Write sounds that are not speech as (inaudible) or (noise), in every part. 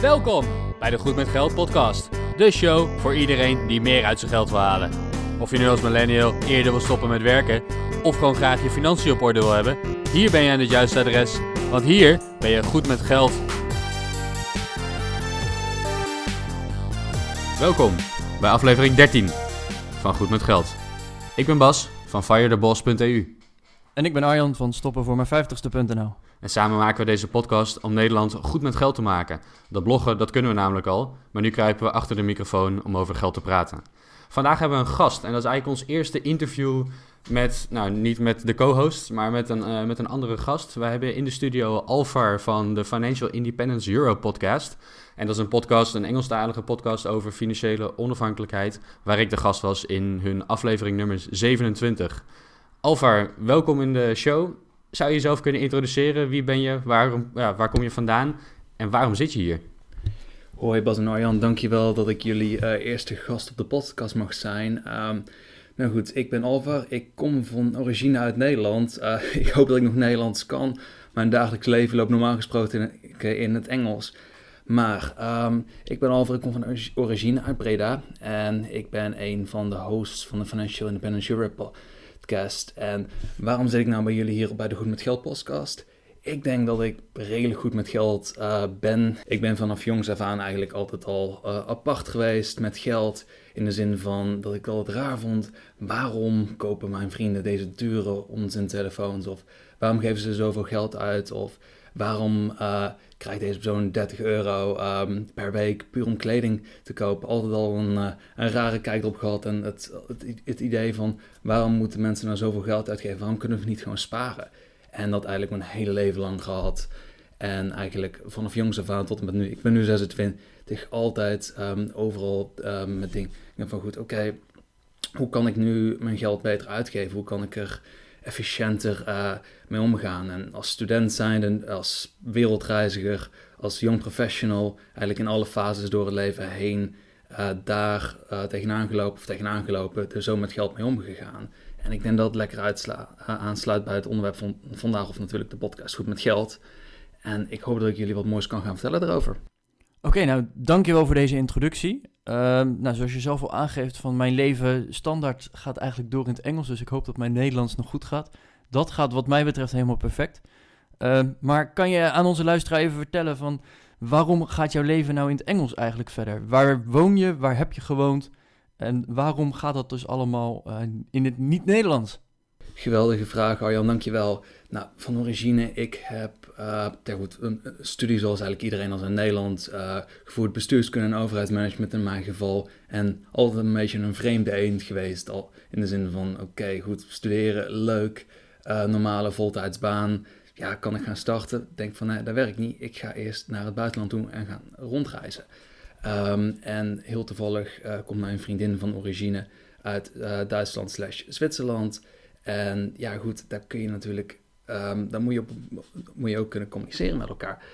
Welkom bij de Goed met Geld podcast. De show voor iedereen die meer uit zijn geld wil halen. Of je nu als millennial eerder wil stoppen met werken of gewoon graag je financiën op orde wil hebben, hier ben je aan het juiste adres, want hier ben je goed met geld. Welkom bij aflevering 13 van Goed met Geld. Ik ben Bas van firetheboss.eu. En ik ben Arjan van stoppen voor mijn 50ste.nl. En samen maken we deze podcast om Nederland goed met geld te maken. Dat bloggen, dat kunnen we namelijk al, maar nu kruipen we achter de microfoon om over geld te praten. Vandaag hebben we een gast en dat is eigenlijk ons eerste interview met, nou niet met de co-host, maar met een, eh, met een andere gast. Wij hebben in de studio Alvar van de Financial Independence Euro podcast. En dat is een podcast, een Engelstalige podcast over financiële onafhankelijkheid, waar ik de gast was in hun aflevering nummer 27. Alvar, welkom in de show. Zou je jezelf kunnen introduceren? Wie ben je? Waarom, ja, waar kom je vandaan? En waarom zit je hier? Hoi Bas en Arjan, dankjewel dat ik jullie uh, eerste gast op de podcast mag zijn. Um, nou goed, ik ben Alvar. Ik kom van origine uit Nederland. Uh, (laughs) ik hoop dat ik nog Nederlands kan. Mijn dagelijks leven loopt normaal gesproken in, in het Engels. Maar um, ik ben Alvar, ik kom van origine uit Breda. En ik ben een van de hosts van de Financial Independence Europe En waarom zit ik nou bij jullie hier bij de Goed met Geld podcast? Ik denk dat ik redelijk goed met geld uh, ben. Ik ben vanaf jongs af aan eigenlijk altijd al uh, apart geweest met geld. In de zin van dat ik het altijd raar vond. Waarom kopen mijn vrienden deze dure onzin-telefoons? Of waarom geven ze zoveel geld uit? Of waarom uh, krijgt deze persoon 30 euro um, per week puur om kleding te kopen? Altijd al een, uh, een rare kijk erop gehad. En het, het, het, idee van waarom moeten mensen nou zoveel geld uitgeven? Waarom kunnen we niet gewoon sparen? En dat eigenlijk mijn hele leven lang gehad. En eigenlijk vanaf jongs af aan tot en met nu. Ik ben nu 26, altijd um, overal um, met dingen van goed, oké, hoe kan ik nu mijn geld beter uitgeven? Hoe kan ik er efficiënter uh, mee omgaan? En als student zijnde, als wereldreiziger, als young professional, eigenlijk in alle fases door het leven heen, uh, daar uh, tegenaan gelopen of tegenaan gelopen, er zo met geld mee omgegaan. En ik denk dat het lekker uitsla, aansluit bij het onderwerp van vandaag, of natuurlijk de podcast Goed met Geld. En ik hoop dat ik jullie wat moois kan gaan vertellen erover. Oké, nou dankjewel voor deze introductie. Uh, nou, zoals je zelf al aangeeft, van mijn leven standaard gaat eigenlijk door in het Engels. Dus ik hoop dat mijn Nederlands nog goed gaat. Dat gaat wat mij betreft helemaal perfect. Uh, maar kan je aan onze luisteraar even vertellen van waarom gaat jouw leven nou in het Engels eigenlijk verder? Waar woon je? Waar heb je gewoond? En waarom gaat dat dus allemaal uh, in het niet-Nederlands? Geweldige vraag, Arjan, dankjewel. Nou, van origine, ik heb uh, goed, een studie zoals eigenlijk iedereen als in Nederland, uh, gevoerd bestuurskunde en overheidsmanagement in mijn geval. En altijd een beetje een vreemde eend geweest, al in de zin van, oké, goed, studeren, leuk, uh, normale voltijdsbaan. Ja, kan ik gaan starten? Denk van, nee, dat werkt niet. Ik ga eerst naar het buitenland toe en gaan rondreizen. Um, en heel toevallig komt mijn vriendin van origine uit Duitsland slash Zwitserland. En ja, goed, daar kun je natuurlijk, um, dan moet je, op, moet je ook kunnen communiceren met elkaar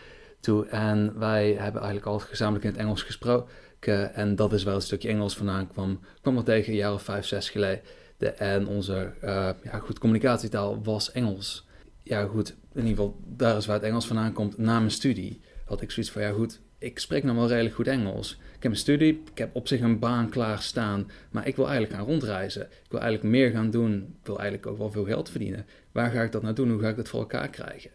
toe. En wij hebben eigenlijk altijd gezamenlijk in het Engels gesproken. En dat is wel een stukje Engels vandaan kwam. kwam er tegen een jaar of vijf, zes geleden. En onze uh, ja, goed, communicatietaal was Engels. Ja, goed, in ieder geval, daar is waar het Engels vandaan komt. Na mijn studie had ik zoiets van, ja goed, ik spreek nou wel redelijk goed Engels. Ik heb een studie, ik heb op zich een baan klaar staan, maar ik wil eigenlijk gaan rondreizen. Ik wil eigenlijk meer gaan doen. Ik wil eigenlijk ook wel veel geld verdienen. Waar ga ik dat nou doen? Hoe ga ik dat voor elkaar krijgen?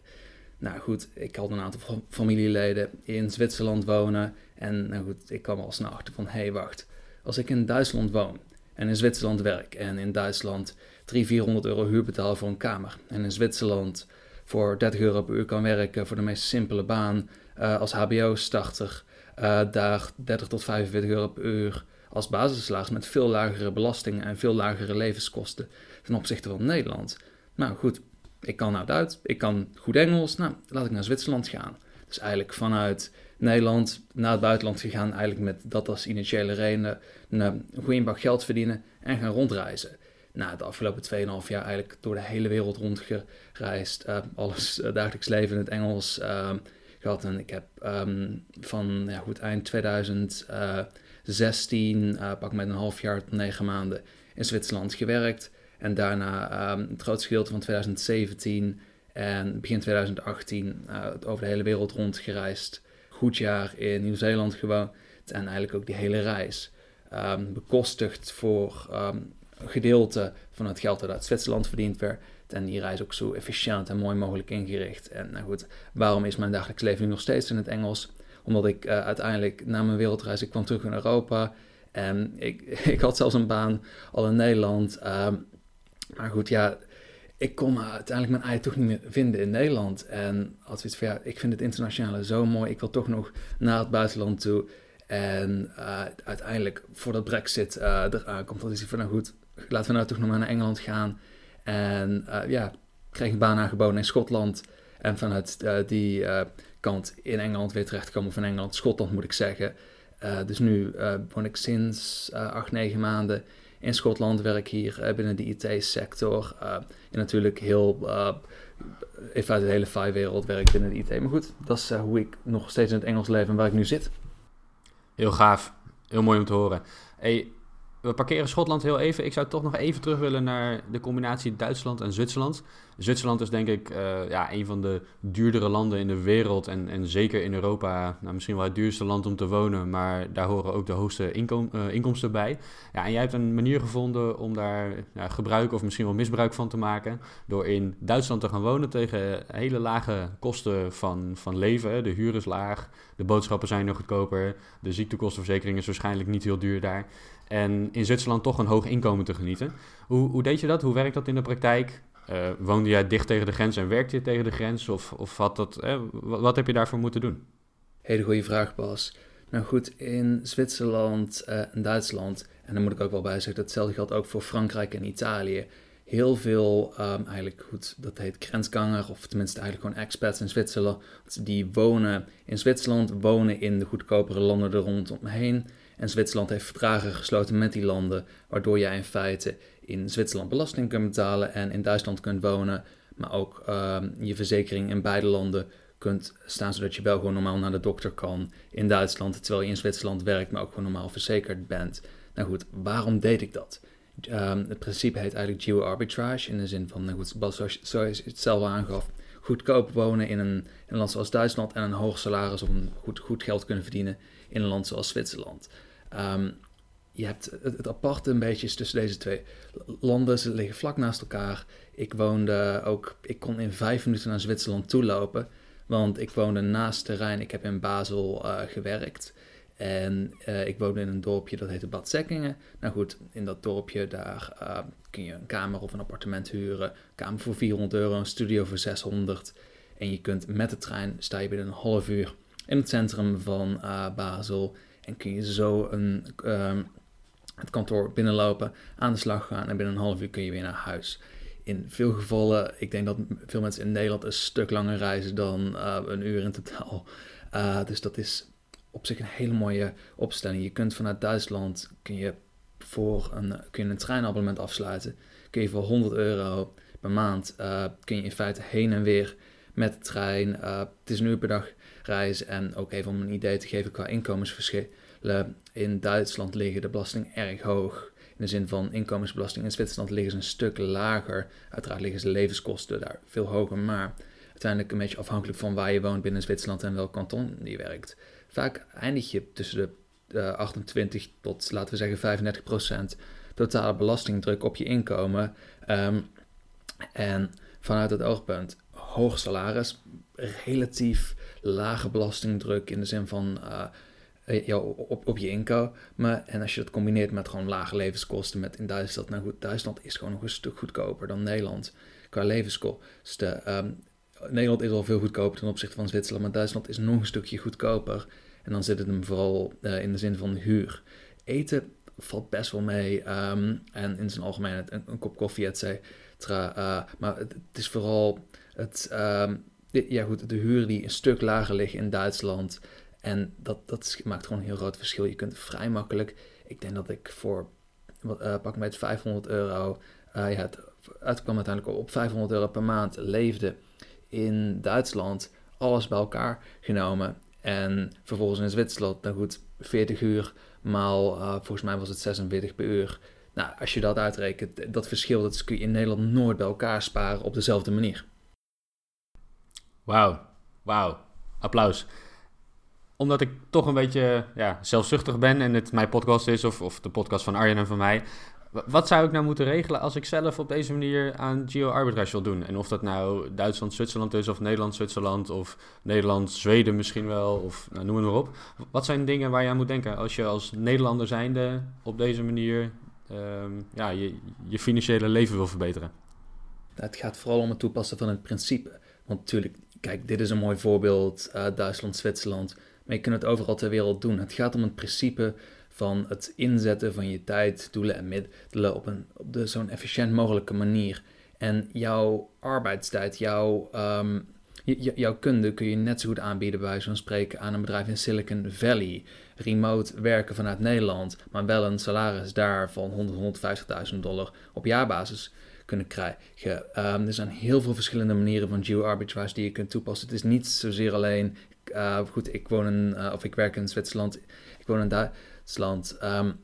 Nou goed, ik had een aantal familieleden in Zwitserland wonen. En nou goed, ik kwam al snel achter van, hé hey, wacht, als ik in Duitsland woon en in Zwitserland werk en in Duitsland 300, 400 euro huur betaal voor een kamer en in Zwitserland voor 30 euro per uur kan werken voor de meest simpele baan uh, als HBO-starter uh, daar 30 tot 45 euro per uur als basissalaris met veel lagere belastingen en veel lagere levenskosten ten opzichte van Nederland. Nou goed, ik kan nou Duits, ik kan goed Engels, nou laat ik naar Zwitserland gaan. Dus eigenlijk vanuit Nederland naar het buitenland gegaan, eigenlijk met dat als initiële reden een goede bak geld verdienen en gaan rondreizen. Nou, de afgelopen 2,5 jaar eigenlijk door de hele wereld rondgereisd. Uh, alles dagelijks leven in het Engels gehad. En ik heb um, van goed, eind 2016, pak met een half jaar tot negen maanden in Zwitserland gewerkt. En daarna um, het grootste gedeelte van 2017 en begin 2018 over de hele wereld rondgereisd. goed jaar in Nieuw-Zeeland gewoond en eigenlijk ook die hele reis. Um, bekostigd voor een gedeelte van het geld dat uit Zwitserland verdiend werd. En die reis ook zo efficiënt en mooi mogelijk ingericht. En nou goed, waarom is mijn dagelijks leven nu nog steeds in het Engels? Omdat ik uh, uiteindelijk na mijn wereldreis, ik kwam terug in Europa. En ik, (laughs) ik had zelfs een baan al in Nederland. Um, maar goed, ja, ik kon uiteindelijk mijn ei toch niet meer vinden in Nederland. En als iets van ja, ik vind het internationale zo mooi. Ik wil toch nog naar het buitenland toe. En uh, uiteindelijk, voordat Brexit uh, eraan komt, dat is van nou goed, laten we nou toch nog maar naar Engeland gaan. En uh, ja, kreeg een baan aangeboden in Schotland. En vanuit die kant in Engeland weer terechtkomen van Engeland, Schotland moet ik zeggen. dus nu woon ik sinds acht, negen maanden in Schotland, werk hier binnen de IT-sector. en natuurlijk heel, in feite de hele FI wereld werk binnen de IT. Maar goed, dat is hoe ik nog steeds in het Engels leef en waar ik nu zit. Heel gaaf. Heel mooi om te horen. Hey, we parkeren Schotland heel even. Ik zou toch nog even terug willen naar de combinatie Duitsland en Zwitserland. Zwitserland is denk ik uh, ja, een van de duurdere landen in de wereld. En, en zeker in Europa nou, misschien wel het duurste land om te wonen. Maar daar horen ook de hoogste uh, inkomsten bij. Ja, en jij hebt een manier gevonden om daar ja, gebruik of misschien wel misbruik van te maken. Door in Duitsland te gaan wonen tegen hele lage kosten van, van leven. De huur is laag, de boodschappen zijn nog goedkoper. De ziektekostenverzekering is waarschijnlijk niet heel duur daar. En in Zwitserland toch een hoog inkomen te genieten. Hoe, hoe deed je dat? Hoe werkt dat in de praktijk? Uh, woonde jij dicht tegen de grens en werkte je tegen de grens? Of, of had dat, eh, wat, heb je daarvoor moeten doen? Hele goede vraag, Bas. Nou goed, in Zwitserland uh, en Duitsland, en dan moet ik ook wel bij zeggen, dat hetzelfde geldt ook voor Frankrijk en Italië. Heel veel, um, eigenlijk goed, dat heet grensganger, of tenminste eigenlijk gewoon expats in Zwitserland, die wonen in Zwitserland, wonen in de goedkopere landen er rondomheen. En Zwitserland heeft verdragen gesloten met die landen, waardoor jij in feite in Zwitserland belasting kunt betalen en in Duitsland kunt wonen, maar ook uh, je verzekering in beide landen kunt staan, zodat je wel gewoon normaal naar de dokter kan in Duitsland, terwijl je in Zwitserland werkt, maar ook gewoon normaal verzekerd bent. Nou goed, waarom deed ik dat? Um, het principe heet eigenlijk geo-arbitrage, in de zin van, nou goed, zoals, het zelf aangaf, goedkoop wonen in een, een land zoals Duitsland en een hoog salaris om goed, goed geld kunnen verdienen in een land zoals Zwitserland. Um, je hebt het, aparte een beetje tussen deze twee landen. Ze liggen vlak naast elkaar. Ik woonde ook, ik kon in vijf minuten naar Zwitserland toe lopen. Want ik woonde naast Rijn. Ik heb in Basel uh, gewerkt. En uh, ik woonde in een dorpje dat heette Bad Zekkingen. Nou goed, in dat dorpje daar uh, kun je een kamer of een appartement huren. kamer voor 400 euro, een studio voor 600. En je kunt met de trein, sta je binnen een half uur in het centrum van Basel. Kun je zo een, um, het kantoor binnenlopen, aan de slag gaan en binnen een half uur kun je weer naar huis. In veel gevallen, ik denk dat veel mensen in Nederland een stuk langer reizen dan uh, een uur in totaal. Uh, dus dat is op zich een hele mooie opstelling. Je kunt vanuit Duitsland kun je voor een, kun je een treinabonnement afsluiten. Kun je voor 100 euro per maand uh, kun je in feite heen en weer met de trein. het is een uur per dag reizen en ook even om een idee te geven qua inkomensverschil in Duitsland liggen de belastingen erg hoog. In de zin van inkomensbelasting. In Zwitserland liggen ze een stuk lager. Uiteraard liggen ze levenskosten daar veel hoger. Maar uiteindelijk een beetje afhankelijk van waar je woont binnen Zwitserland en welk kanton je werkt. Vaak eindig je tussen de uh, 28 tot, laten we zeggen, 35 procent totale belastingdruk op je inkomen. Um, en vanuit het oogpunt hoog salaris, relatief lage belastingdruk in de zin van uh, eh, op, op je inkomen. En als je dat combineert met gewoon lage levenskosten met in Duitsland. Nou goed, Duitsland is gewoon nog een stuk goedkoper dan Nederland qua levenskosten. Um, Nederland is al veel goedkoper ten opzichte van Zwitserland, maar Duitsland is nog een stukje goedkoper. En dan zit het hem vooral uh, in de zin van huur. Eten valt best wel mee. Um, en in zijn algemeen een, kop koffie, et cetera. Maar het, is vooral het, um, ja goed, de huur die een stuk lager ligt in Duitsland. En dat, dat maakt gewoon een heel groot verschil. Je kunt vrij makkelijk, ik denk dat ik voor, uh, pak met 500 euro, uh, ja, het uitkwam uiteindelijk op 500 euro per maand, leefde in Duitsland, alles bij elkaar genomen. En vervolgens in Zwitserland, nou goed, 40 uur maal, uh, volgens mij was het 46 per uur. Nou, als je dat uitrekent, dat verschil dat kun je in Nederland nooit bij elkaar sparen op dezelfde manier. Wauw, wauw, applaus. omdat ik toch een beetje ja, zelfzuchtig ben en het mijn podcast is, of, of de podcast van Arjen en van mij. Wat zou ik nou moeten regelen als ik zelf op deze manier aan geo-arbitrage wil doen? En of dat nou Duitsland-Zwitserland is, of Nederland-Zwitserland, of Nederland-Zweden misschien wel, of nou, noem het maar op. Wat zijn dingen waar je aan moet denken als je als Nederlander zijnde op deze manier ehm, ja, je, je financiële leven wil verbeteren? Het gaat vooral om het toepassen van het principe. Want natuurlijk, kijk, dit is een mooi voorbeeld, uh, Duitsland, Zwitserland. Maar je kunt het overal ter wereld doen. Het gaat om het principe van het inzetten van je tijd, doelen en middelen op, op de zo'n efficiënt mogelijke manier. En jouw arbeidstijd, jouw, um, jouw kunde kun je net zo goed aanbieden, bij zo'n spreken, aan een bedrijf in Silicon Valley. Remote werken vanuit Nederland, maar wel een salaris daar van 100, 150.000 dollar op jaarbasis kunnen krijgen. Um, er zijn heel veel verschillende manieren van geo-arbitrage die je kunt toepassen. Het is niet zozeer alleen, uh, goed, ik woon in, uh, of ik werk in Zwitserland, ik woon in Duitsland. Um,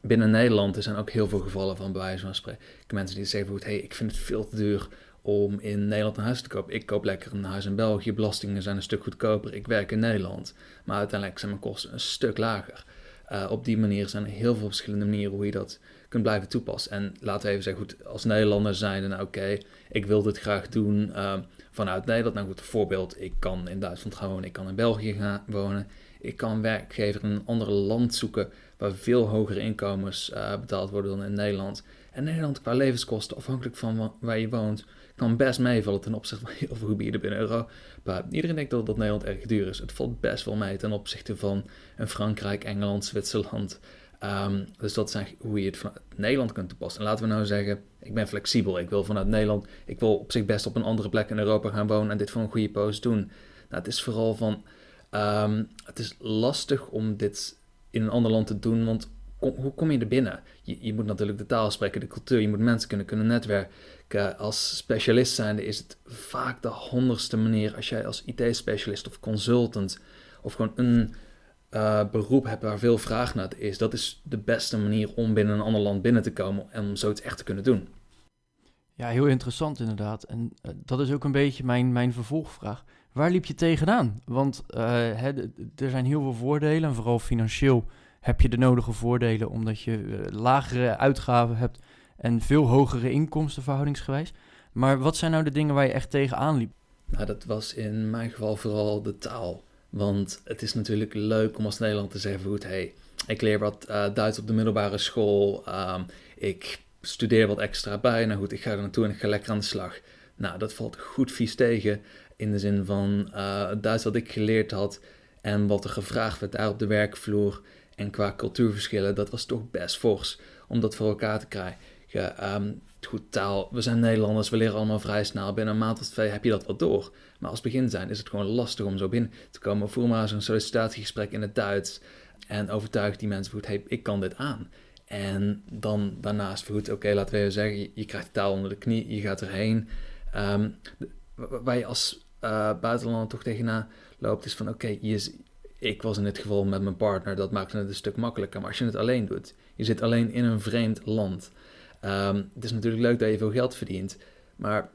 binnen Nederland er zijn ook heel veel gevallen van bij wijze van spreken. Mensen die zeggen, goed, hey, ik vind het veel te duur om in Nederland een huis te kopen. Ik koop lekker een huis in België, belastingen zijn een stuk goedkoper. Ik werk in Nederland, maar uiteindelijk zijn mijn kosten een stuk lager. Uh, op die manier zijn er heel veel verschillende manieren hoe je dat kunt blijven toepassen. En laten we even zeggen, goed, als Nederlander zijn, nou oké, ik wil dit graag doen uh, vanuit Nederland. Nou goed, voorbeeld, ik kan in Duitsland gaan wonen, ik kan in België gaan wonen. Ik kan werkgever in een ander land zoeken waar veel hogere inkomens uh, betaald worden dan in Nederland. En Nederland qua levenskosten, afhankelijk van waar je woont, kan best meevallen ten opzichte van (laughs) heel veel gebieden binnen Europa. Iedereen denkt dat, dat Nederland erg duur is. Het valt best wel mee ten opzichte van een Frankrijk, Engeland, Zwitserland. Um, dus dat is hoe je het vanuit Nederland kunt toepassen. En laten we nou zeggen, ik ben flexibel. Ik wil vanuit Nederland, ik wil op zich best op een andere plek in Europa gaan wonen en dit voor een goede post doen. Nou, het is vooral van, um, het is lastig om dit in een ander land te doen, want kom, hoe kom je er binnen? Je, je, moet natuurlijk de taal spreken, de cultuur, je moet mensen kunnen, kunnen netwerken. Als specialist zijnde is het vaak de honderdste manier als jij als IT-specialist of consultant of gewoon een uh, beroep hebt waar veel vraag naar is. Dat is de beste manier om binnen een ander land binnen te komen en om zoiets echt te kunnen doen. Ja, heel interessant inderdaad. En uh, dat is ook een beetje mijn, mijn vervolgvraag. Waar liep je tegenaan? Want uh, hè, er zijn heel veel voordelen, en vooral financieel heb je de nodige voordelen omdat je lagere uitgaven hebt en veel hogere inkomsten verhoudingsgewijs. Maar wat zijn nou de dingen waar je echt tegenaan liep? Nou, dat was in mijn geval vooral de taal. Want het is natuurlijk leuk om als Nederland te zeggen: goed, hey, ik leer wat uh, Duits op de middelbare school. Um, ik studeer wat extra bij. Nou goed, ik ga er naartoe en ik ga lekker aan de slag. Nou, dat valt goed vies tegen. In de zin van uh, het Duits wat ik geleerd had en wat er gevraagd werd daar op de werkvloer. En qua cultuurverschillen, dat was toch best fors om dat voor elkaar te krijgen. Um, goed, taal. We zijn Nederlanders, we leren allemaal vrij snel. Binnen een maand of twee heb je dat wat door. Maar als begin zijn is het gewoon lastig om zo binnen te komen. Voer maar een sollicitatiegesprek in het Duits. En overtuig die mensen goed, hey, ik kan dit aan. En dan daarnaast, goed, oké, laten we even zeggen, je, krijgt taal onder de knie, je gaat erheen. Um, waar je als uh, buitenlander toch tegenaan loopt, is van oké, ik was in dit geval met mijn partner, dat maakt het een stuk makkelijker. Maar als je het alleen doet, je zit alleen in een vreemd land. Um, het is natuurlijk leuk dat je veel geld verdient, maar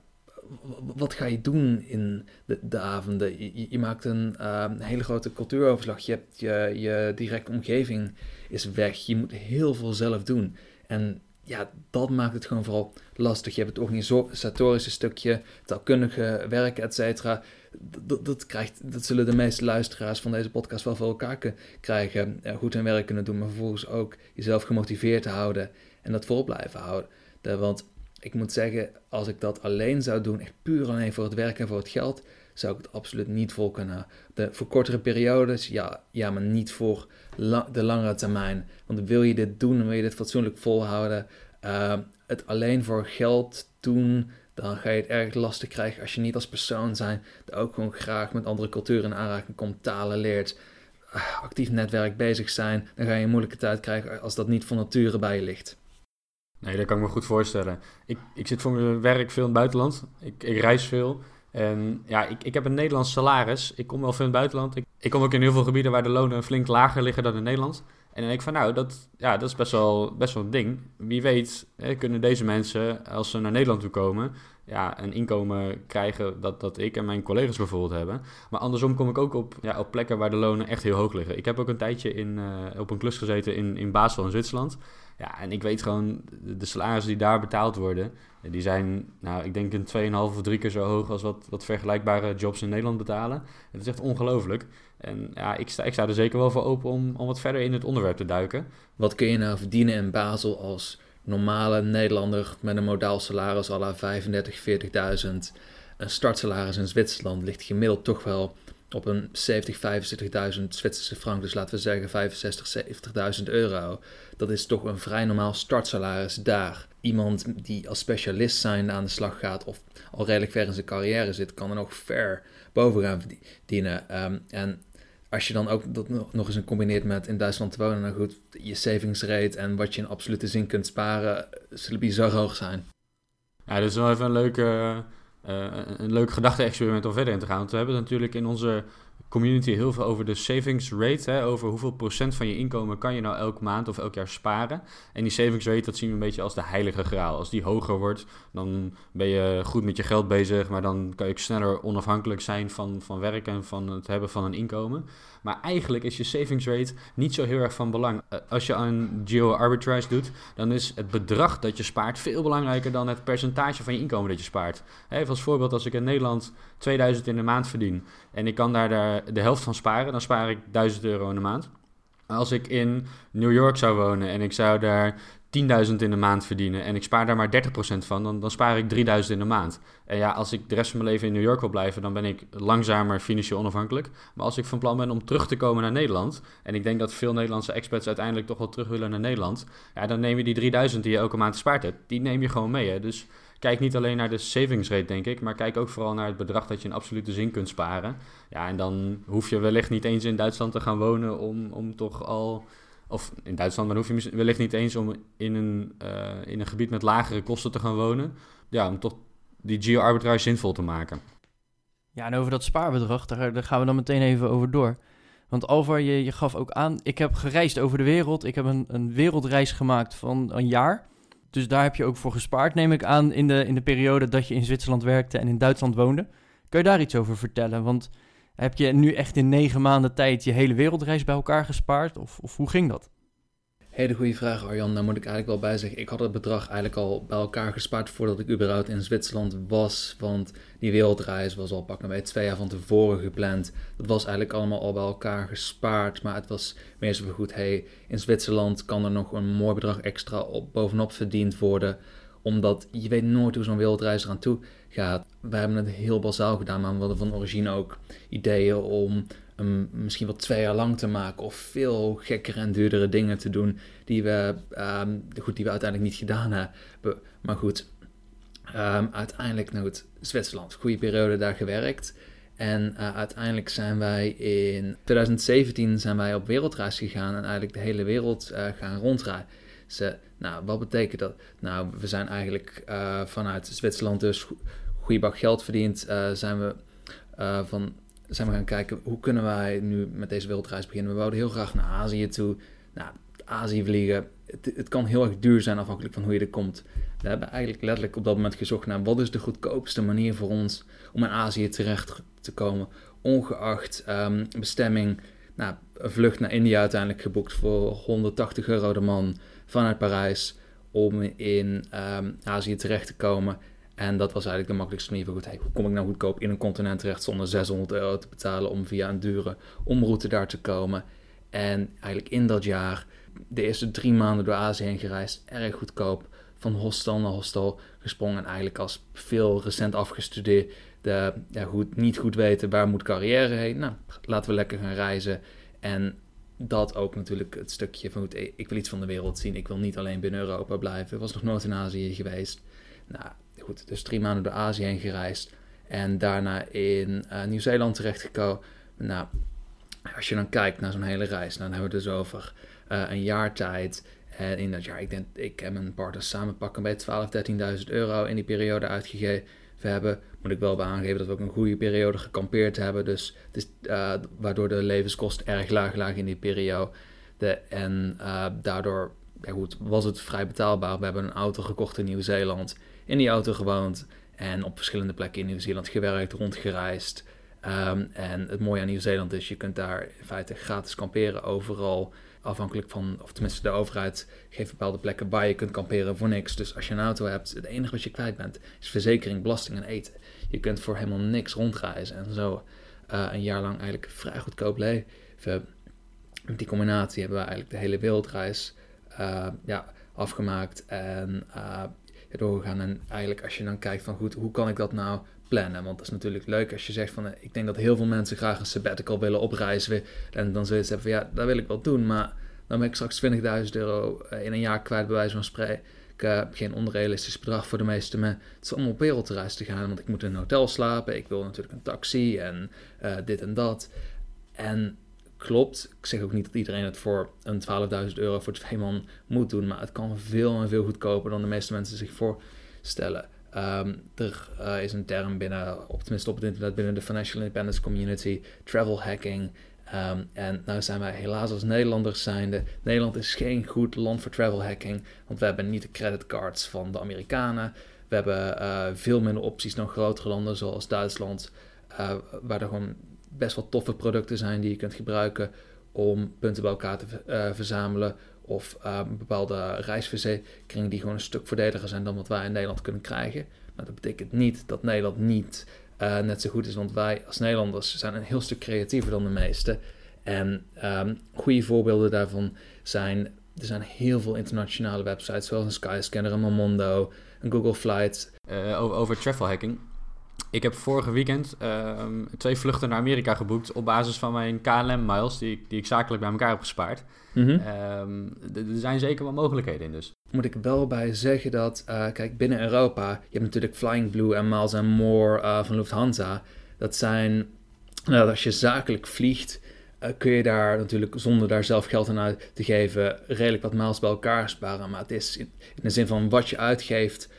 wat ga je doen in de, de avonden? Je, je maakt een uh, hele grote cultuuroverslag. Je, hebt je, je directe omgeving is weg. Je moet heel veel zelf doen. En ja, dat maakt het gewoon vooral lastig. Je hebt het organisatorische stukje, taalkundige werk, et cetera. Dat, krijgt, dat zullen de meeste luisteraars van deze podcast wel voor elkaar krijgen. goed hun werk kunnen doen, maar vervolgens ook jezelf gemotiveerd te houden en dat vol blijven houden. Want ik moet zeggen, als ik dat alleen zou doen, echt puur alleen voor het werk en voor het geld, zou ik het absoluut niet vol kunnen. De, voor kortere periodes, ja, ja maar niet voor de langere termijn. Want wil je dit doen, wil je dit fatsoenlijk volhouden, uh, het alleen voor geld doen, dan ga je het erg lastig krijgen als je niet als persoon zijn, ook gewoon graag met andere culturen in aanraking komt, talen leert, uh, actief netwerk bezig zijn, dan ga je een moeilijke tijd krijgen als dat niet van nature bij je ligt. Nee, dat kan ik me goed voorstellen. Ik, ik zit voor mijn werk veel in het buitenland. Ik, ik reis veel. En ja, ik, ik heb een Nederlands salaris. Ik kom wel veel in het buitenland. Ik, ik kom ook in heel veel gebieden waar de lonen flink lager liggen dan in Nederland. En dan denk ik van, nou, dat, ja, dat is best wel, best wel een ding. Wie weet hè, kunnen deze mensen, als ze naar Nederland toe komen, ja, een inkomen krijgen dat, dat ik en mijn collega's bijvoorbeeld hebben. Maar andersom kom ik ook op, ja, op plekken waar de lonen echt heel hoog liggen. Ik heb ook een tijdje in, uh, op een klus gezeten in, in Basel in Zwitserland. Ja, en ik weet gewoon, de salarissen die daar betaald worden, die zijn, nou, ik denk een 2,5 of drie keer zo hoog als wat, wat vergelijkbare jobs in Nederland betalen. Het is echt ongelooflijk. En ja, ik sta, ik sta er zeker wel voor open om, om wat verder in het onderwerp te duiken. Wat kun je nou verdienen in Basel als normale Nederlander met een modaal salaris à la 35, 40.000? Een startsalaris in Zwitserland ligt gemiddeld toch wel op een 70, 75.000 Zwitserse frank, dus laten we zeggen 65, 70.000 euro. Dat is toch een vrij normaal startsalaris daar. Iemand die als specialist zijn aan de slag gaat of al redelijk ver in zijn carrière zit, kan er nog ver boven gaan verdienen. Um, en als je dan ook dat nog eens combineert met in Duitsland te wonen, dan goed, je savings rate en wat je in absolute zin kunt sparen, zullen bizar hoog zijn. Ja, dat is wel even een leuke, uh, een leuk gedachte-experiment om verder in te gaan. Want we hebben natuurlijk in onze community heel veel over de savings rate. Hè, over hoeveel procent van je inkomen kan je nou elke maand of elk jaar sparen. En die savings rate, dat zien we een beetje als de heilige graal. Als die hoger wordt, dan ben je goed met je geld bezig. Maar dan kan je ook sneller onafhankelijk zijn van, van werk en van het hebben van een inkomen. Maar eigenlijk is je savings rate niet zo heel erg van belang. Eh, als je aan geo arbitrage doet, dan is het bedrag dat je spaart veel belangrijker dan het percentage van je inkomen dat je spaart. Even als voorbeeld, als ik in Nederland 2000 in de maand verdien en ik kan daar de, helft van sparen, dan spaar ik 1000 euro in de maand. Als ik in New York zou wonen en ik zou daar 10.000 in de maand verdienen en ik spaar daar maar 30% van, dan, dan spaar ik 3.000 in de maand. En ja, als ik de rest van mijn leven in New York wil blijven, dan ben ik langzamer financieel onafhankelijk. Maar als ik van plan ben om terug te komen naar Nederland, en ik denk dat veel Nederlandse expats uiteindelijk toch wel terug willen naar Nederland, ja, dan neem je die 3.000 die je elke maand gespaard hebt, die neem je gewoon mee. Hè? Dus kijk niet alleen naar de savings rate, denk ik, maar kijk ook vooral naar het bedrag dat je in absolute zin kunt sparen. Ja, en dan hoef je wellicht niet eens in Duitsland te gaan wonen om, om toch al of in Duitsland, dan hoef je wellicht niet eens om in een, uh, in een gebied met lagere kosten te gaan wonen. Ja, om toch die geo-arbitrage zinvol te maken. Ja, en over dat spaarbedrag, daar, daar, gaan we dan meteen even over door. Want Alvar, je, je gaf ook aan, ik heb gereisd over de wereld. Ik heb een, een wereldreis gemaakt van een jaar. Dus daar heb je ook voor gespaard, neem ik aan, in de, in de periode dat je in Zwitserland werkte en in Duitsland woonde. Kun je daar iets over vertellen? Want heb je nu echt in negen maanden tijd je hele wereldreis bij elkaar gespaard? Of, of hoe ging dat? Hele goede vraag, Arjan. Daar moet ik eigenlijk wel bij zeggen. Ik had het bedrag eigenlijk al bij elkaar gespaard voordat ik überhaupt in Zwitserland was. Want die wereldreis was al pakken bij twee jaar van tevoren gepland. Dat was eigenlijk allemaal al bij elkaar gespaard. Maar het was meestal goed, hey, in Zwitserland kan er nog een mooi bedrag extra op, bovenop verdiend worden omdat je weet nooit hoe zo'n wereldreis eraan toe We hebben het heel bazaal gedaan, maar we hadden van origine ook ideeën om hem misschien wel twee jaar lang te maken. Of veel gekkere en duurdere dingen te doen die we, um, goed, die we uiteindelijk niet gedaan hebben. Maar goed, ehm, uiteindelijk, nou goed, Zwitserland, goede periode daar gewerkt. En uh, uiteindelijk zijn wij in 2017 zijn wij op wereldreis gegaan en eigenlijk de hele wereld uh, gaan rondreizen. Nou, wat betekent dat? Nou, we zijn eigenlijk uh, vanuit Zwitserland dus goede bak geld verdiend. Uh, zijn, we, uh, van, zijn we gaan kijken hoe kunnen wij nu met deze wereldreis beginnen. We wouden heel graag naar Azië toe. Nou, Azië vliegen, het, kan heel erg duur zijn afhankelijk van hoe je er komt. We hebben eigenlijk letterlijk op dat moment gezocht naar wat is de goedkoopste manier voor ons om in Azië terecht te komen. Ongeacht um, bestemming. Nou, een vlucht naar India uiteindelijk geboekt voor 180 euro de man vanuit Parijs om in um, Azië terecht te komen. En dat was eigenlijk de makkelijkste manier voor goed. Hey, hoe kom ik nou goedkoop in een continent terecht zonder 600 euro te betalen om via een dure omroute daar te komen? En eigenlijk in dat jaar, de eerste drie maanden door Azië heen gereisd, erg goedkoop. Van hostel naar hostel gesprongen. En eigenlijk als veel recent afgestudeerd, de, ja, goed, niet goed weten waar moet carrière heen. Nou, laten we lekker gaan reizen. En dat ook natuurlijk het stukje van goed, ik wil iets van de wereld zien. Ik wil niet alleen binnen Europa blijven. Ik was nog nooit in Azië geweest. Nou dus drie maanden door Azië heen gereisd. En daarna in uh, Nieuw-Zeeland terechtgekomen. Nou, als je dan kijkt naar zo'n hele reis, dan hebben we het dus over uh, een jaar tijd. En in dat jaar, ik denk, ik heb mijn partner samen pakken bij 12.000, 13.000 euro in die periode uitgegeven hebben. Moet ik wel aangeven dat we ook een goede periode gekampeerd hebben. Dus het is, uh, waardoor de levenskosten erg laag lagen in die periode. De, en daardoor ja goed, was het vrij betaalbaar. We hebben een auto gekocht in Nieuw-Zeeland. In die auto gewoond. En op verschillende plekken in Nieuw-Zeeland gewerkt, rondgereisd. Ehm, en het mooie aan Nieuw-Zeeland is, je kunt daar in feite gratis kamperen overal. Afhankelijk van, of tenminste de overheid geeft bepaalde plekken waar je kunt kamperen voor niks. Dus als je een auto hebt, het enige wat je kwijt bent is verzekering, belasting en eten. Je kunt voor helemaal niks rondreizen en zo uh, een jaar lang eigenlijk vrij goedkoop leven. Met die combinatie hebben we eigenlijk de hele wereldreis uh, ja, afgemaakt en uh, doorgegaan. En eigenlijk als je dan kijkt van goed, hoe kan ik dat nou plannen? Want dat is natuurlijk leuk als je zegt van ik denk dat heel veel mensen graag een sabbatical willen opreizen. En dan zoiets hebben van ja, dat wil ik wel doen, maar dan ben ik straks 20.000 euro in een jaar kwijt bij wijze van spreken. Heb geen onrealistisch bedrag voor de meeste mensen. Het is om op wereldreis te gaan, want ik moet in een hotel slapen. Ik wil natuurlijk een taxi en dit en dat. En klopt, ik zeg ook niet dat iedereen het voor een 12.000 euro voor twee man moet doen, maar het kan veel en veel goedkoper dan de meeste mensen zich voorstellen. Um, er uh, is een term binnen, op, tenminste op het internet, binnen de Financial Independence Community, travel hacking. Um, en nou zijn wij helaas als Nederlanders zijnde. Nederland is geen goed land voor travel hacking, want we hebben niet de creditcards van de Amerikanen. We hebben uh, veel minder opties dan grotere landen zoals Duitsland, uh, waar er gewoon best wel toffe producten zijn die je kunt gebruiken om punten bij elkaar te uh, verzamelen. Of uh, bepaalde reisverzekeringen die gewoon een stuk voordeliger zijn dan wat wij in Nederland kunnen krijgen. Maar dat betekent niet dat Nederland niet uh, net zo goed is, want wij als Nederlanders zijn een heel stuk creatiever dan de meesten. En um, goede voorbeelden daarvan zijn, er zijn heel veel internationale websites, zoals een Skyscanner, een Momondo, een Google Flights. Uh, over, over travel hacking. Ik heb vorige weekend uh, twee vluchten naar Amerika geboekt op basis van mijn KLM-miles, die, die ik zakelijk bij elkaar heb gespaard. Mm -hmm. um, er zijn zeker wel mogelijkheden in dus. Moet ik wel bij zeggen dat, uh, kijk, binnen Europa, je hebt natuurlijk Flying Blue en Miles More uh, van Lufthansa. Dat zijn, nou, als je zakelijk vliegt, uh, kun je daar natuurlijk zonder daar zelf geld aan uit te geven redelijk wat miles bij elkaar sparen. Maar het is in, in de zin van wat je uitgeeft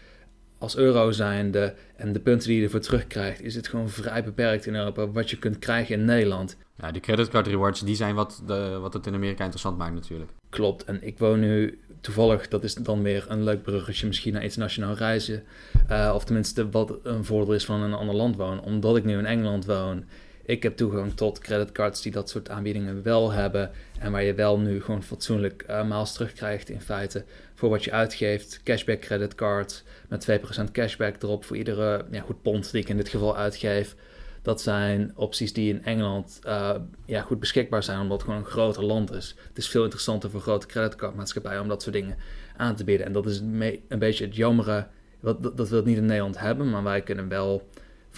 als euro zijnde en de punten die je ervoor terugkrijgt, is het gewoon vrij beperkt in Europa wat je kunt krijgen in Nederland. Ja, die creditcard rewards, die zijn wat, de, wat het in Amerika interessant maakt natuurlijk. Klopt, en ik woon nu toevallig, dat is dan weer een leuk bruggetje misschien naar internationaal reizen. Uh, of tenminste wat een voordeel is van een ander land wonen. Omdat ik nu in Engeland woon, ik heb toegang tot creditcards die dat soort aanbiedingen wel hebben. En waar je wel nu gewoon fatsoenlijk uh, maals terugkrijgt in feite voor wat je uitgeeft. Cashback creditcard met 2% cashback erop voor iedere ja, goed pond die ik in dit geval uitgeef. Dat zijn opties die in Engeland uh, ja, goed beschikbaar zijn, omdat het gewoon een groter land is. Het is veel interessanter voor grote creditcardmaatschappijen om dat soort dingen aan te bieden. En dat is een beetje het jammere, dat, dat we het niet in Nederland hebben, maar wij kunnen wel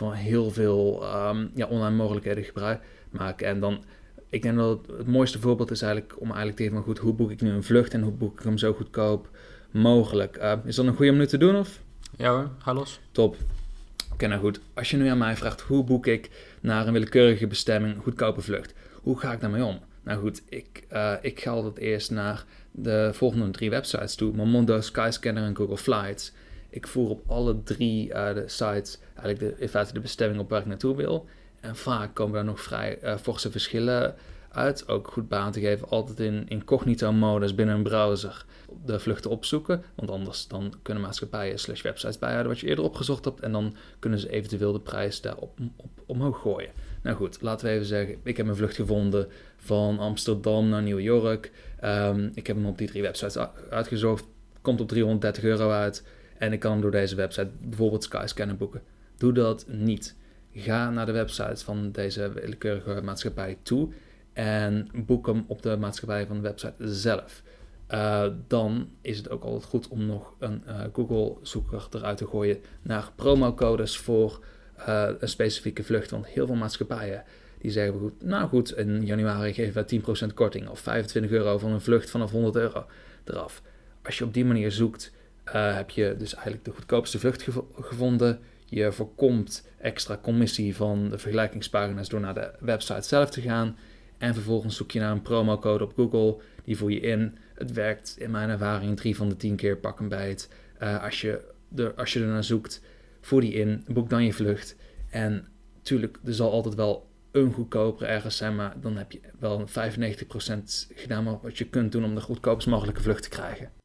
van heel veel um, ja, online mogelijkheden gebruik maken. En dan, ik denk dat het, het, mooiste voorbeeld is eigenlijk om eigenlijk te van goed, hoe boek ik nu een vlucht en hoe boek ik hem zo goedkoop mogelijk. Uh, is dat een goede om nu te doen of? Ja hoor, ga los. Top. Oké, okay, nou goed. Als je nu aan mij vraagt hoe boek ik naar een willekeurige bestemming goedkope vlucht, hoe ga ik daarmee om? Nou goed, ik, uh, ik ga altijd eerst naar de volgende drie websites toe: Momondo, Skyscanner en Google Flights. Ik voer op alle drie uh, de sites eigenlijk de, in feite de bestemming op waar ik naartoe wil. En vaak komen daar nog vrij uh, forse verschillen uit. Ook goed bij aan te geven, altijd in incognito modus binnen een browser de vluchten opzoeken. Want anders dan kunnen maatschappijen slash websites bijhouden wat je eerder opgezocht hebt. En dan kunnen ze eventueel de prijs daar op, omhoog gooien. Nou goed, laten we even zeggen, ik heb een vlucht gevonden van Amsterdam naar New York. Um, ik heb hem op die drie websites uitgezocht. Komt op 330 euro uit. En ik kan hem door deze website bijvoorbeeld Skyscanner boeken. Doe dat niet. Ga naar de website van deze willekeurige maatschappij toe en boek hem op de maatschappij van de website zelf. Uh, dan is het ook altijd goed om nog een uh, Google-zoeker eruit te gooien naar promocodes voor uh, een specifieke vlucht. Want heel veel maatschappijen die zeggen goed, nou goed, in januari geven we 10% korting of 25 euro van een vlucht vanaf 100 euro eraf. Als je op die manier zoekt, heb je dus eigenlijk de goedkoopste vlucht gev gevonden. Je voorkomt extra commissie van de vergelijkingspagina's door naar de website zelf te gaan. En vervolgens zoek je naar een promocode op Google, die voer je in. Het werkt in mijn ervaring drie van de tien keer pak een bijt. Uh, als, je er, als je er naar zoekt, voer die in, boek dan je vlucht. En natuurlijk, er zal altijd wel een goedkopere ergens zijn, maar dan heb je wel 95% gedaan wat je kunt doen om de goedkoopst mogelijke vlucht te krijgen.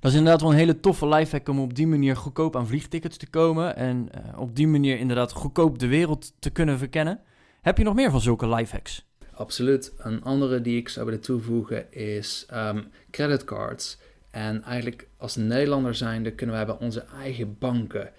Dat is inderdaad wel een hele toffe lifehack om op die manier goedkoop aan vliegtickets te komen. En uh, op die manier inderdaad goedkoop de wereld te kunnen verkennen. Heb je nog meer van zulke lifehacks? Absoluut. Een andere die ik zou willen toevoegen is um, creditcards. En eigenlijk als Nederlander zijnde kunnen wij bij onze eigen banken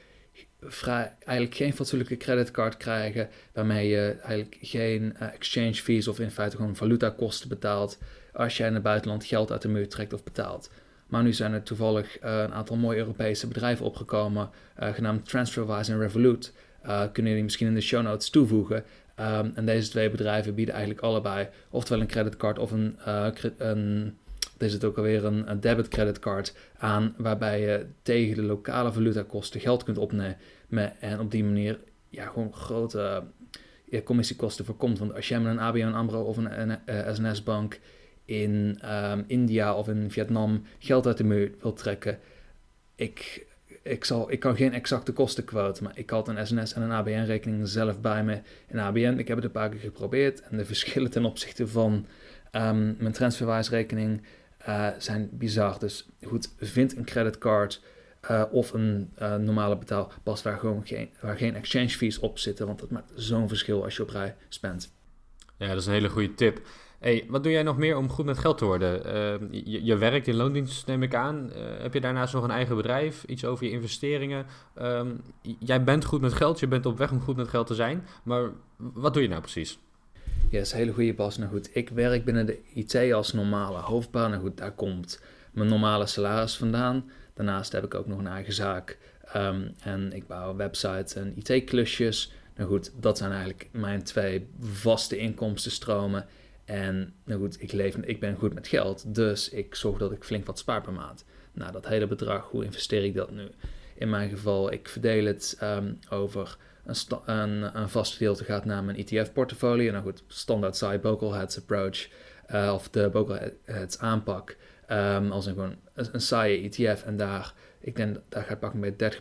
eigenlijk geen fatsoenlijke creditcard krijgen, waarmee je eigenlijk geen uh, exchange fees of in feite gewoon valutakosten betaalt als jij in het buitenland geld uit de muur trekt of betaalt. Maar nu zijn er toevallig uh, een aantal mooie Europese bedrijven opgekomen, uh, genaamd TransferWise en Revolut. kunnen jullie misschien in de show notes toevoegen. Um, en deze twee bedrijven bieden eigenlijk allebei oftewel een creditcard of een, een er zit ook alweer een, een debit creditcard aan, waarbij je tegen de lokale valutakosten geld kunt opnemen en op die manier ja, gewoon grote commissiekosten voorkomt. Want als jij met een ABN AMRO of een SNS-bank in um, India of in Vietnam geld uit de muur wilt trekken, ik, ik, zal, ik kan geen exacte kosten quoten, maar ik had een SNS en een ABN-rekening zelf bij me in ABN. Ik heb het een paar keer geprobeerd en de (laughs) verschillen ten opzichte van um, mijn transferwijsrekening uh, zijn bizar. Dus goed, vind een creditcard uh, of een uh, normale betaalpas waar, gewoon geen, waar geen exchange fees op zitten. Want dat maakt zo'n verschil als je op rij spent. Ja, dat is een hele goede tip. Hey, wat doe jij nog meer om goed met geld te worden? je, je, werkt in loondienst, neem ik aan. heb je daarnaast nog een eigen bedrijf? Iets over je investeringen? Um, jij bent goed met geld, je bent op weg om goed met geld te zijn. Maar wat doe je nou precies? Yes, hele goede pas. Nou goed, ik werk binnen de IT als normale hoofdbaan. Nou goed, daar komt mijn normale salaris vandaan. Daarnaast heb ik ook nog een eigen zaak. Um, en ik bouw websites en IT-klusjes. Nou goed, dat zijn eigenlijk mijn twee vaste inkomstenstromen. En nou goed, ik, leef, ik ben goed met geld, dus ik zorg dat ik flink wat spaar per maand. Nou, dat hele bedrag, hoe investeer ik dat nu? In mijn geval, ik verdeel het um, over een, een, een vast gedeelte gaat naar mijn ETF-portfolio. Nou goed, standaard side Bocalheads approach uh, of de Bocalheads aanpak. Um, als een, gewoon een, saaie ETF en daar, ik denk, daar pakken bij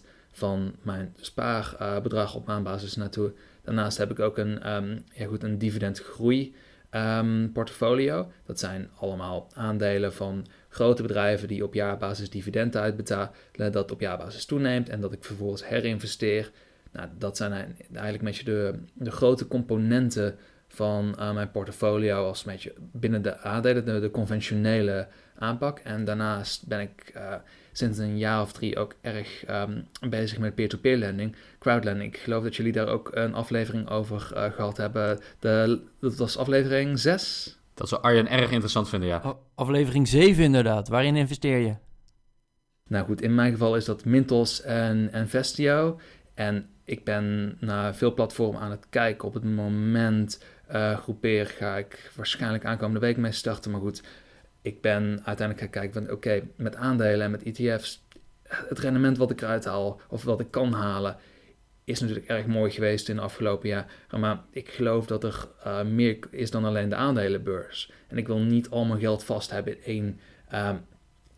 30% van mijn spaarbedrag uh, op maandbasis naartoe. Daarnaast heb ik ook een, um, ja goed, een dividendgroei um, portfolio. Dat zijn allemaal aandelen van grote bedrijven die op jaarbasis dividenden uitbetalen, dat op jaarbasis toeneemt en dat ik vervolgens herinvesteer nou, dat zijn eigenlijk een beetje de, de grote componenten van uh, mijn portfolio als een beetje binnen de aandelen, de, conventionele aanpak. En daarnaast ben ik uh, sinds een jaar of drie ook erg um, bezig met peer-to-peer lending, crowdlending. Ik geloof dat jullie daar ook een aflevering over uh, gehad hebben. De, dat was aflevering 6. Dat zou Arjen erg interessant vinden, ja. Aflevering 7 inderdaad. Waarin investeer je? Nou goed, in mijn geval is dat Mintos en Investio. En ik ben naar veel platformen aan het kijken. Op het moment uh, groepeer ga ik waarschijnlijk aankomende week mee starten. Maar goed, ik ben uiteindelijk gaan kijken van oké, met aandelen en met ETF's, het rendement wat ik eruit haal of wat ik kan halen, is natuurlijk erg mooi geweest in de afgelopen jaar. Maar ik geloof dat er uh, meer is dan alleen de aandelenbeurs. En ik wil niet al mijn geld vast hebben in één, uh,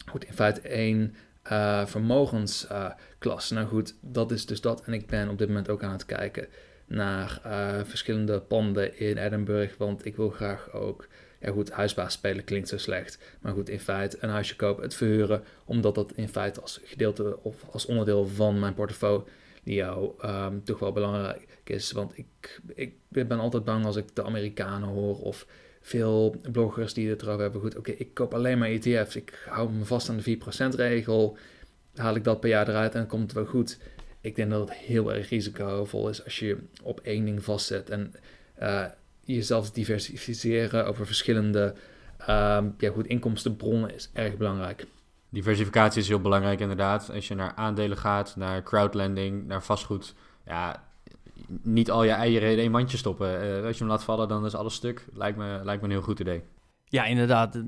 goed, in feite één uh, vermogensklasse. nou goed, dat is dus dat. En ik ben op dit moment ook aan het kijken naar uh, verschillende panden in Edinburgh. Want ik wil graag ook. Ja, goed, huisbaas spelen klinkt zo slecht. Maar goed, in feite een huisje kopen, het verhuren. Omdat dat in feite als gedeelte of als onderdeel van mijn portfolio um, toch wel belangrijk is. Want ik, ik ben altijd bang als ik de Amerikanen hoor of veel bloggers die het erover hebben. Goed, oké, ik koop alleen maar ETF's. Ik hou me vast aan de 4% regel. Haal ik dat per jaar eruit en komt het wel goed. Ik denk dat het heel erg risicovol is als je op één ding vastzet. En uh, jezelf diversificeren over verschillende uh, ja, goed, inkomstenbronnen is erg belangrijk. Diversificatie is heel belangrijk inderdaad. Als je naar aandelen gaat, naar crowdlending, naar vastgoed. Ja, niet al je eieren in één mandje stoppen. Uh, als je hem laat vallen, dan is alles stuk. Lijkt me, lijkt me een heel goed idee. Ja, inderdaad.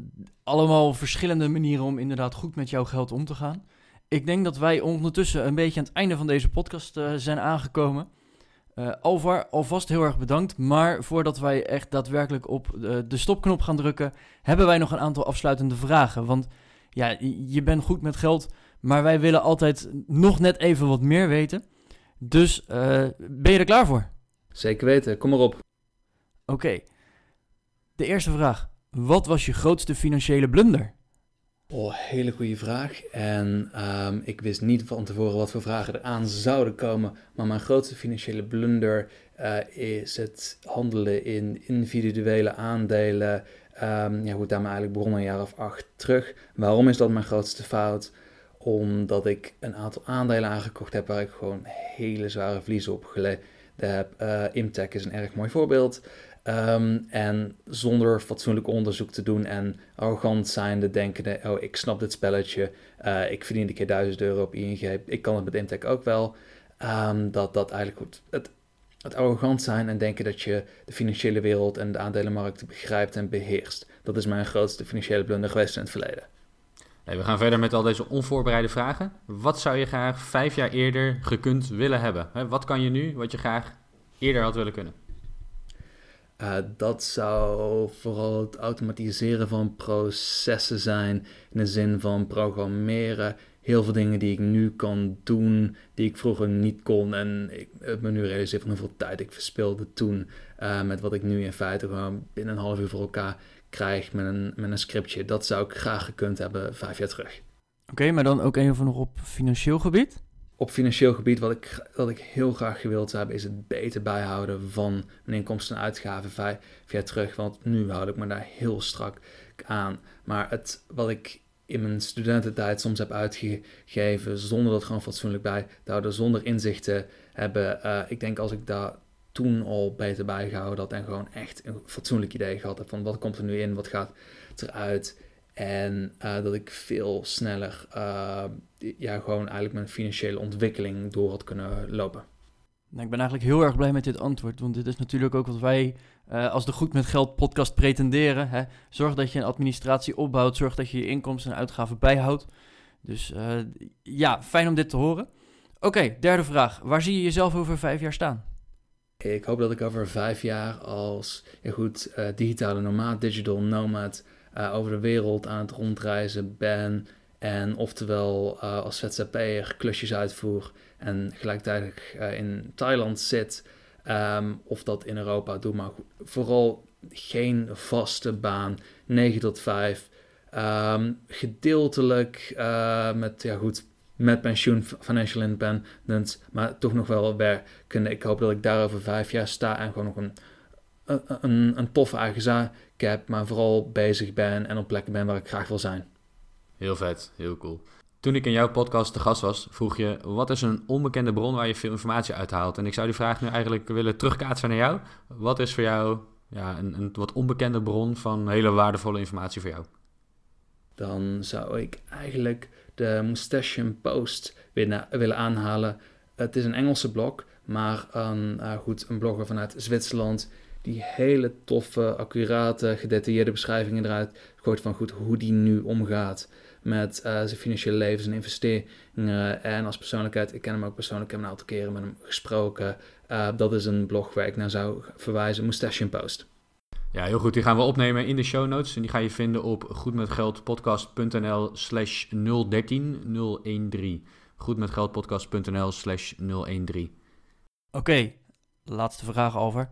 Allemaal verschillende manieren om inderdaad goed met jouw geld om te gaan. Ik denk dat wij ondertussen een beetje aan het einde van deze podcast uh, zijn aangekomen. Uh, Alvar, alvast heel erg bedankt. Maar voordat wij echt daadwerkelijk op de stopknop gaan drukken, hebben wij nog een aantal afsluitende vragen. Want ja, je bent goed met geld, maar wij willen altijd nog net even wat meer weten. Dus uh, ben je er klaar voor? Zeker weten, kom maar op. Oké. De eerste vraag. Wat was je grootste financiële blunder? Oh, hele goede vraag. En ehm, ik wist niet van tevoren wat voor vragen er aan zouden komen. Maar mijn grootste financiële blunder uh, is het handelen in individuele aandelen. Um, ja, goed, daarmee eigenlijk begonnen een jaar of acht terug. Waarom is dat mijn grootste fout? Omdat ik een aantal aandelen aangekocht heb waar ik gewoon hele zware verliezen op geleden heb. Uh, Imtech is een erg mooi voorbeeld. Um, en zonder fatsoenlijk onderzoek te doen en arrogant zijnde denkende, oh ik snap dit spelletje, uh, ik verdien een keer 1000 euro op ING, ik kan het met Imtech ook wel. Um, dat dat eigenlijk goed, het, het arrogant zijn en denken dat je de financiële wereld en de aandelenmarkt begrijpt en beheerst. Dat is mijn grootste financiële blunder geweest in het verleden. we gaan verder met al deze onvoorbereide vragen. Wat zou je graag vijf jaar eerder gekund willen hebben? Wat kan je nu wat je graag eerder had willen kunnen? Uh, dat zou vooral het automatiseren van processen zijn, in de zin van programmeren. Heel veel dingen die ik nu kan doen, die ik vroeger niet kon. En ik heb me nu realiseer van hoeveel tijd ik verspilde toen. Uh, met wat ik nu in feite gewoon binnen een half uur voor elkaar krijg met een, met een scriptje. Dat zou ik graag gekund hebben vijf jaar terug. Oké, maar dan ook even nog op financieel gebied? Op financieel gebied, wat ik, wat ik heel graag gewild heb, is het beter bijhouden van mijn inkomsten en uitgaven vijf jaar terug. Want nu houd ik me daar heel strak aan. Maar het, wat ik in mijn studententijd soms heb uitgegeven, zonder dat gewoon fatsoenlijk bij houden, zonder inzicht te hebben. Uh, ik denk als ik daar toen al beter bijgehouden had en gewoon echt een fatsoenlijk idee gehad heb van wat komt er nu in, wat gaat eruit en uh, dat ik veel sneller uh, ja, gewoon eigenlijk mijn financiële ontwikkeling door had kunnen lopen. Nou, ik ben eigenlijk heel erg blij met dit antwoord, want dit is natuurlijk ook wat wij uh, als de Goed met Geld podcast pretenderen. Hè? Zorg dat je een administratie opbouwt, zorg dat je je inkomsten en uitgaven bijhoudt. Dus ja, fijn om dit te horen. Oké, okay, derde vraag. Waar zie je jezelf over vijf jaar staan? Ik hoop dat ik over vijf jaar als ja goed, digitale nomad, digital nomad uh, over de wereld aan het rondreizen ben. En oftewel uh, als ZZP'er klusjes uitvoer en gelijktijdig uh, in Thailand zit. Um, of dat in Europa doe, maar vooral geen vaste baan, 9 tot 5. Um, ehm, gedeeltelijk met, ja goed, met pensioen, financial independence, maar toch nog wel werken. Ik hoop dat ik daar over vijf jaar sta en gewoon nog een, een, een, toffe eigen zaak heb, maar vooral bezig ben en op plekken ben waar ik graag wil zijn. Heel vet, heel cool. Toen ik in jouw podcast te gast was, vroeg je: wat is een onbekende bron waar je veel informatie uit haalt? En ik zou die vraag nu eigenlijk willen terugkaatsen naar jou. Wat is voor jou ja, een, een wat onbekende bron van hele waardevolle informatie voor jou? Dan zou ik eigenlijk de Mustachian Post willen aanhalen. Het is een Engelse blog, maar een, uh, goed, een blogger vanuit Zwitserland die hele toffe, accurate, gedetailleerde beschrijvingen eruit gooit van goed hoe die nu omgaat met uh, zijn financiële leven, zijn investeringen en als persoonlijkheid. Ik ken hem ook persoonlijk, ik heb een aantal keren met hem gesproken. Uh, dat is een blog waar ik naar zou verwijzen, Mustachian Post. Ja, heel goed. Die gaan we opnemen in de show notes. En die ga je vinden op goedmetgeldpodcast.nl slash 013 013. Goedmetgeldpodcast.nl slash 013. Oké, laatste vraag over.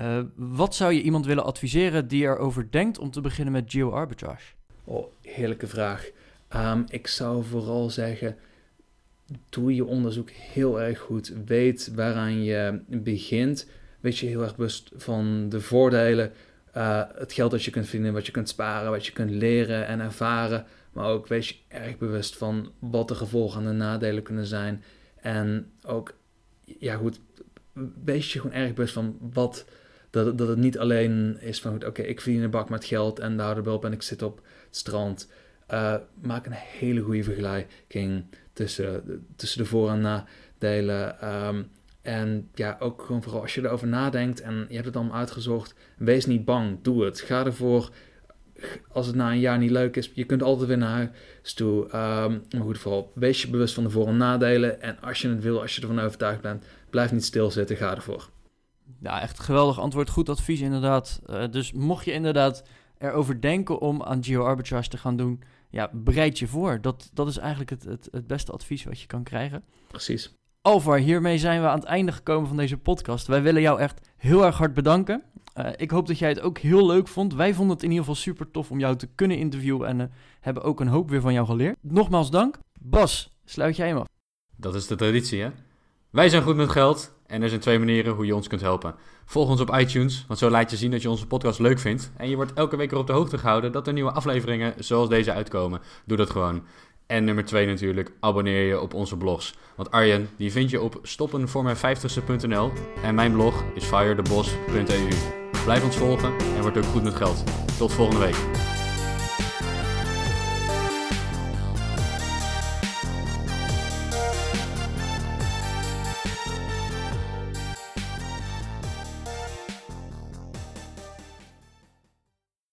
Uh, wat zou je iemand willen adviseren die erover denkt om te beginnen met geo-arbitrage? Oh, heerlijke vraag. Um, ik zou vooral zeggen, doe je onderzoek heel erg goed. Weet waaraan je begint. Weet je heel erg bewust van de voordelen. Uh, het geld dat je kunt vinden, wat je kunt sparen, wat je kunt leren en ervaren. Maar ook wees je erg bewust van wat de gevolgen en de nadelen kunnen zijn. En ook, ja goed, wees je gewoon erg bewust van wat dat, dat het niet alleen is van, oké, ik verdien een bak met geld en daar de op en ik zit op het strand. Uh, maak een hele goede vergelijking tussen, tussen de voor- en nadelen. Um, en ja, ook gewoon vooral als je erover nadenkt en je hebt het allemaal uitgezocht, wees niet bang, doe het. Ga ervoor. Als het na een jaar niet leuk is, je kunt altijd weer naar huis toe. Um, maar goed, vooral wees je bewust van de voor- en nadelen. En als je het wil, als je ervan overtuigd bent, blijf niet stilzitten, ga ervoor. Ja, echt geweldig antwoord. Goed advies inderdaad. Uh, dus mocht je inderdaad erover denken om aan geo-arbitrage te gaan doen, ja, bereid je voor. Dat, dat is eigenlijk het, het, het beste advies wat je kan krijgen. Precies. Alvar, hiermee zijn we aan het einde gekomen van deze podcast. Wij willen jou echt heel erg hard bedanken. Uh, ik hoop dat jij het ook heel leuk vond. Wij vonden het in ieder geval super tof om jou te kunnen interviewen en uh, hebben ook een hoop weer van jou geleerd. Nogmaals dank. Bas, sluit jij hem af. Dat is de traditie, hè? Wij zijn goed met geld en er zijn twee manieren hoe je ons kunt helpen. Volg ons op iTunes, want zo laat je zien dat je onze podcast leuk vindt. En je wordt elke week erop de hoogte gehouden dat er nieuwe afleveringen zoals deze uitkomen. Doe dat gewoon. En nummer twee natuurlijk, abonneer je op onze blogs. Want Arjen, die vind je op stoppenvoormijn50ste.nl en mijn blog is firethebos.eu. Blijf ons volgen en word ook goed met geld. Tot volgende week.